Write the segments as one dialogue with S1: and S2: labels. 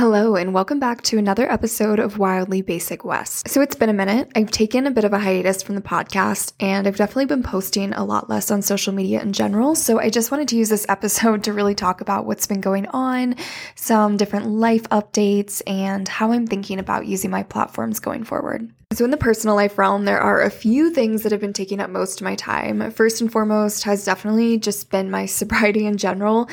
S1: Hello, and welcome back to another episode of Wildly Basic West. So it's been a minute. I've taken a bit of a hiatus from the podcast, and I've definitely been posting a lot less on social media in general. So I just wanted to use this episode to really talk about what's been going on, some different life updates, and how I'm thinking about using my platforms going forward. So, in the personal life realm, there are a few things that have been taking up most of my time. First and foremost has definitely just been my sobriety in general.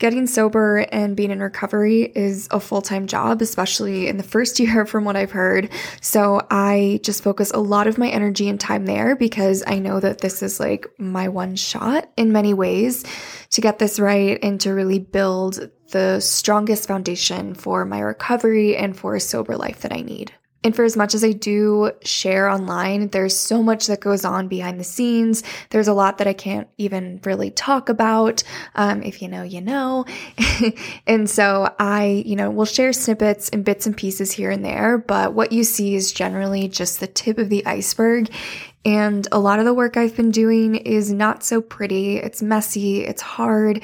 S1: Getting sober and being in recovery is a full time job, especially in the first year, from what I've heard. So, I just focus a lot of my energy and time there because I know that this is like my one shot in many ways to get this right and to really build the strongest foundation for my recovery and for a sober life that I need. And for as much as I do share online, there's so much that goes on behind the scenes. There's a lot that I can't even really talk about. Um, if you know, you know. and so I, you know, will share snippets and bits and pieces here and there. But what you see is generally just the tip of the iceberg. And a lot of the work I've been doing is not so pretty. It's messy. It's hard.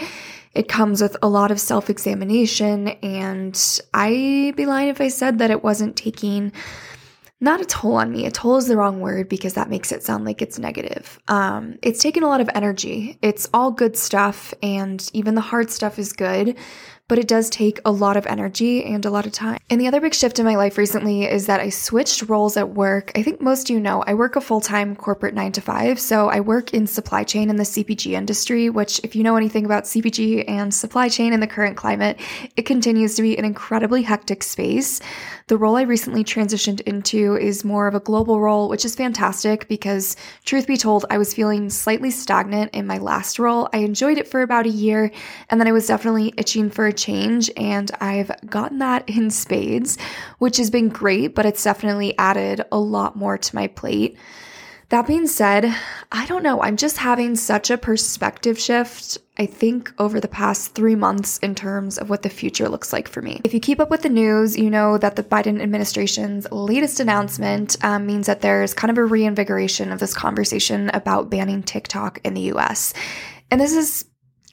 S1: It comes with a lot of self examination, and I'd be lying if I said that it wasn't taking not a toll on me. A toll is the wrong word because that makes it sound like it's negative. Um, it's taken a lot of energy. It's all good stuff, and even the hard stuff is good but it does take a lot of energy and a lot of time. And the other big shift in my life recently is that I switched roles at work. I think most you know I work a full time corporate nine to five. So I work in supply chain in the CPG industry, which, if you know anything about CPG and supply chain in the current climate, it continues to be an incredibly hectic space. The role I recently transitioned into is more of a global role, which is fantastic because, truth be told, I was feeling slightly stagnant in my last role. I enjoyed it for about a year, and then I was definitely itching for a change, and I've gotten that in spades, which has been great, but it's definitely added a lot more to my plate. That being said, I don't know. I'm just having such a perspective shift, I think, over the past three months in terms of what the future looks like for me. If you keep up with the news, you know that the Biden administration's latest announcement um, means that there's kind of a reinvigoration of this conversation about banning TikTok in the US. And this is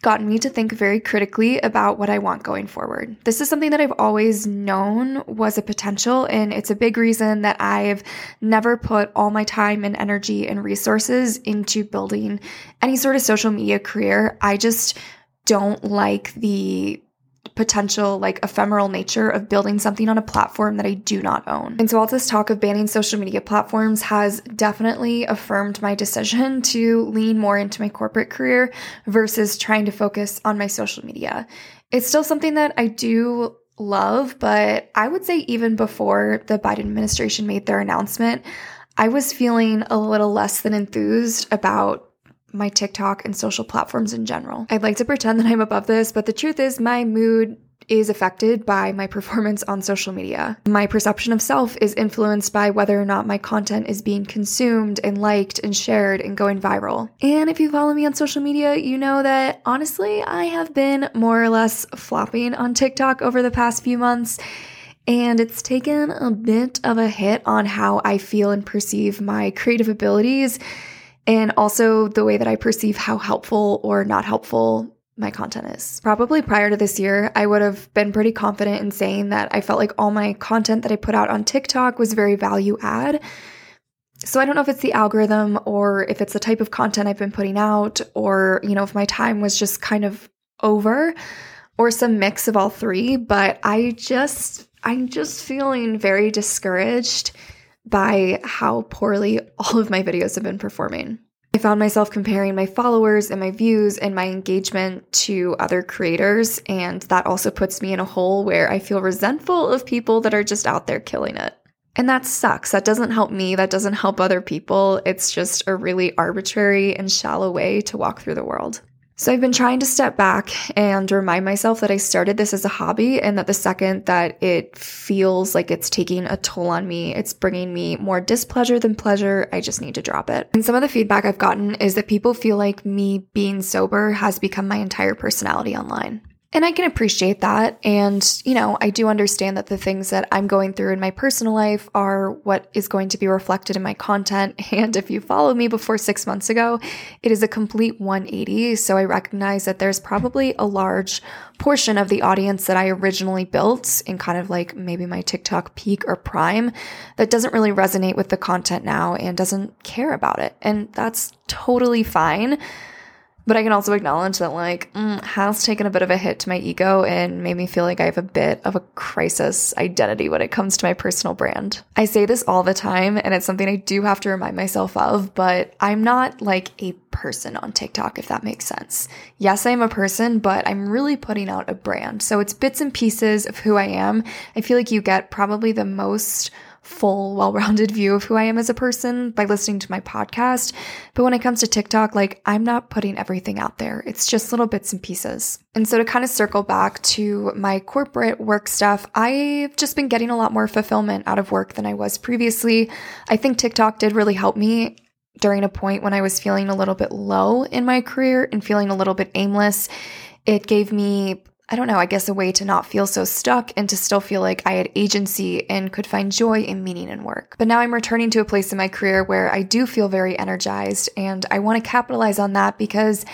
S1: gotten me to think very critically about what I want going forward. This is something that I've always known was a potential, and it's a big reason that I've never put all my time and energy and resources into building any sort of social media career. I just don't like the potential like ephemeral nature of building something on a platform that I do not own. And so all this talk of banning social media platforms has definitely affirmed my decision to lean more into my corporate career versus trying to focus on my social media. It's still something that I do love, but I would say even before the Biden administration made their announcement, I was feeling a little less than enthused about my TikTok and social platforms in general. I'd like to pretend that I'm above this, but the truth is, my mood is affected by my performance on social media. My perception of self is influenced by whether or not my content is being consumed and liked and shared and going viral. And if you follow me on social media, you know that honestly, I have been more or less flopping on TikTok over the past few months. And it's taken a bit of a hit on how I feel and perceive my creative abilities and also the way that I perceive how helpful or not helpful my content is. Probably prior to this year, I would have been pretty confident in saying that I felt like all my content that I put out on TikTok was very value add. So I don't know if it's the algorithm or if it's the type of content I've been putting out or, you know, if my time was just kind of over or some mix of all three, but I just I'm just feeling very discouraged by how poorly all of my videos have been performing. I found myself comparing my followers and my views and my engagement to other creators, and that also puts me in a hole where I feel resentful of people that are just out there killing it. And that sucks. That doesn't help me. That doesn't help other people. It's just a really arbitrary and shallow way to walk through the world. So I've been trying to step back and remind myself that I started this as a hobby and that the second that it feels like it's taking a toll on me, it's bringing me more displeasure than pleasure, I just need to drop it. And some of the feedback I've gotten is that people feel like me being sober has become my entire personality online. And I can appreciate that. And, you know, I do understand that the things that I'm going through in my personal life are what is going to be reflected in my content. And if you followed me before six months ago, it is a complete 180. So I recognize that there's probably a large portion of the audience that I originally built in kind of like maybe my TikTok peak or prime that doesn't really resonate with the content now and doesn't care about it. And that's totally fine. But I can also acknowledge that, like, mm, has taken a bit of a hit to my ego and made me feel like I have a bit of a crisis identity when it comes to my personal brand. I say this all the time, and it's something I do have to remind myself of, but I'm not like a person on TikTok, if that makes sense. Yes, I am a person, but I'm really putting out a brand. So it's bits and pieces of who I am. I feel like you get probably the most full, well rounded view of who I am as a person by listening to my podcast. But when it comes to TikTok, like I'm not putting everything out there, it's just little bits and pieces. And so to kind of circle back to my corporate work stuff, I've just been getting a lot more fulfillment out of work than I was previously. I think TikTok did really help me during a point when I was feeling a little bit low in my career and feeling a little bit aimless. It gave me I don't know, I guess a way to not feel so stuck and to still feel like I had agency and could find joy and meaning in work. But now I'm returning to a place in my career where I do feel very energized and I want to capitalize on that because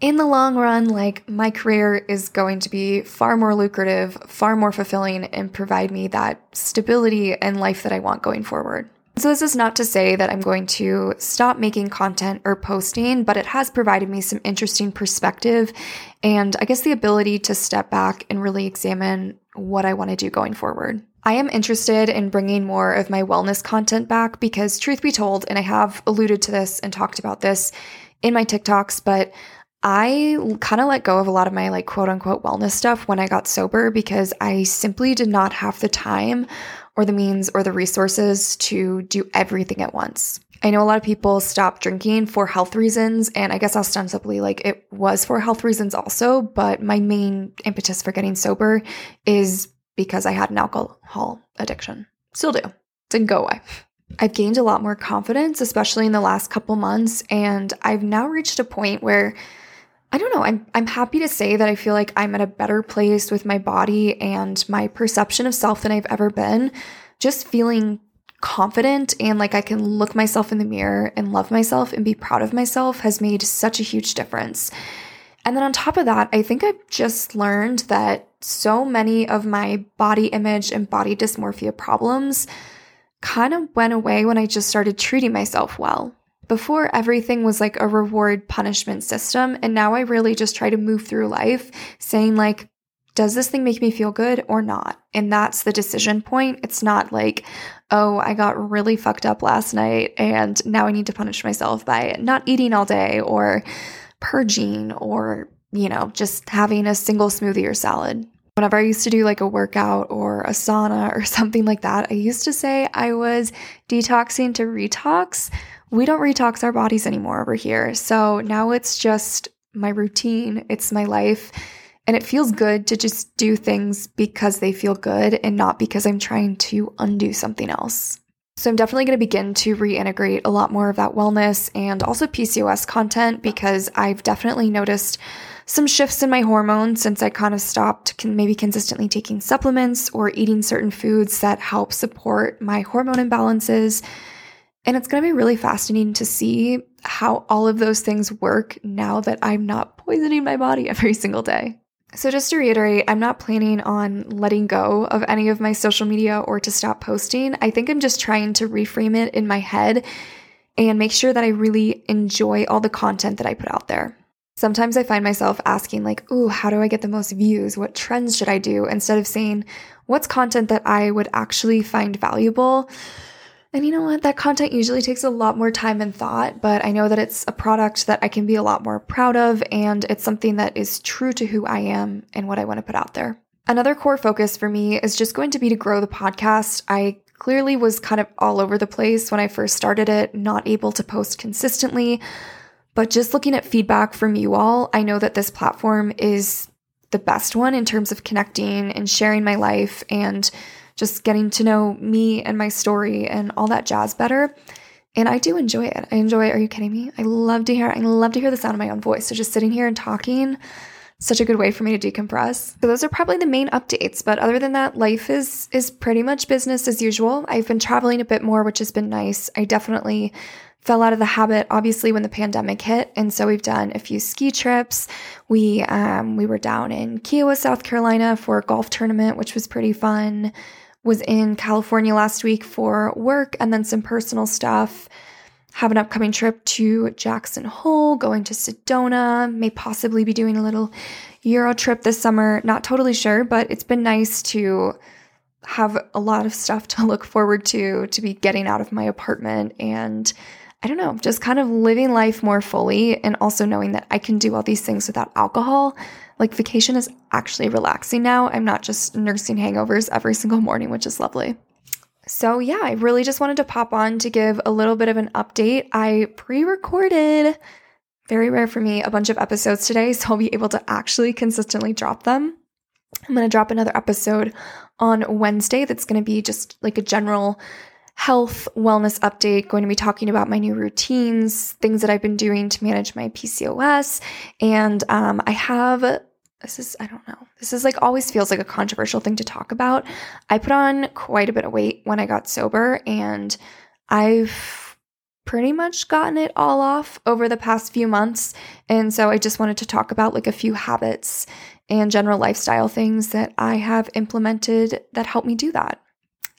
S1: in the long run, like my career is going to be far more lucrative, far more fulfilling, and provide me that stability and life that I want going forward. So, this is not to say that I'm going to stop making content or posting, but it has provided me some interesting perspective and I guess the ability to step back and really examine what I want to do going forward. I am interested in bringing more of my wellness content back because, truth be told, and I have alluded to this and talked about this in my TikToks, but I kind of let go of a lot of my like quote unquote wellness stuff when I got sober because I simply did not have the time or the means or the resources to do everything at once. I know a lot of people stop drinking for health reasons, and I guess ostensibly, like it was for health reasons also, but my main impetus for getting sober is because I had an alcohol addiction. Still do. Didn't go away. I've gained a lot more confidence, especially in the last couple months, and I've now reached a point where I don't know. I'm I'm happy to say that I feel like I'm at a better place with my body and my perception of self than I've ever been. Just feeling confident and like I can look myself in the mirror and love myself and be proud of myself has made such a huge difference. And then on top of that, I think I've just learned that so many of my body image and body dysmorphia problems kind of went away when I just started treating myself well. Before, everything was like a reward punishment system. And now I really just try to move through life saying, like, does this thing make me feel good or not? And that's the decision point. It's not like, oh, I got really fucked up last night and now I need to punish myself by not eating all day or purging or, you know, just having a single smoothie or salad. Whenever I used to do like a workout or a sauna or something like that, I used to say I was detoxing to retox we don't retox our bodies anymore over here. So now it's just my routine, it's my life. And it feels good to just do things because they feel good and not because I'm trying to undo something else. So I'm definitely going to begin to reintegrate a lot more of that wellness and also PCOS content because I've definitely noticed some shifts in my hormones since I kind of stopped maybe consistently taking supplements or eating certain foods that help support my hormone imbalances and it's going to be really fascinating to see how all of those things work now that I'm not poisoning my body every single day. So, just to reiterate, I'm not planning on letting go of any of my social media or to stop posting. I think I'm just trying to reframe it in my head and make sure that I really enjoy all the content that I put out there. Sometimes I find myself asking, like, ooh, how do I get the most views? What trends should I do? Instead of saying, what's content that I would actually find valuable? And you know what? That content usually takes a lot more time and thought, but I know that it's a product that I can be a lot more proud of, and it's something that is true to who I am and what I want to put out there. Another core focus for me is just going to be to grow the podcast. I clearly was kind of all over the place when I first started it, not able to post consistently. But just looking at feedback from you all, I know that this platform is the best one in terms of connecting and sharing my life and just getting to know me and my story and all that jazz better. And I do enjoy it. I enjoy it. Are you kidding me? I love to hear I love to hear the sound of my own voice. So just sitting here and talking, such a good way for me to decompress. So those are probably the main updates, but other than that, life is is pretty much business as usual. I've been traveling a bit more, which has been nice. I definitely fell out of the habit obviously when the pandemic hit and so we've done a few ski trips we um, we were down in kiawah south carolina for a golf tournament which was pretty fun was in california last week for work and then some personal stuff have an upcoming trip to jackson hole going to sedona may possibly be doing a little euro trip this summer not totally sure but it's been nice to have a lot of stuff to look forward to to be getting out of my apartment and I don't know, just kind of living life more fully and also knowing that I can do all these things without alcohol. Like vacation is actually relaxing now. I'm not just nursing hangovers every single morning, which is lovely. So, yeah, I really just wanted to pop on to give a little bit of an update. I pre recorded, very rare for me, a bunch of episodes today, so I'll be able to actually consistently drop them. I'm going to drop another episode on Wednesday that's going to be just like a general health wellness update, going to be talking about my new routines, things that I've been doing to manage my PCOS. And um, I have this is, I don't know, this is like always feels like a controversial thing to talk about. I put on quite a bit of weight when I got sober, and I've pretty much gotten it all off over the past few months. And so I just wanted to talk about like a few habits and general lifestyle things that I have implemented that help me do that.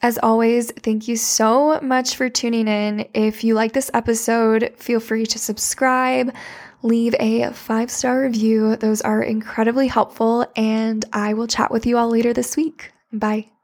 S1: As always, thank you so much for tuning in. If you like this episode, feel free to subscribe, leave a five star review. Those are incredibly helpful, and I will chat with you all later this week. Bye.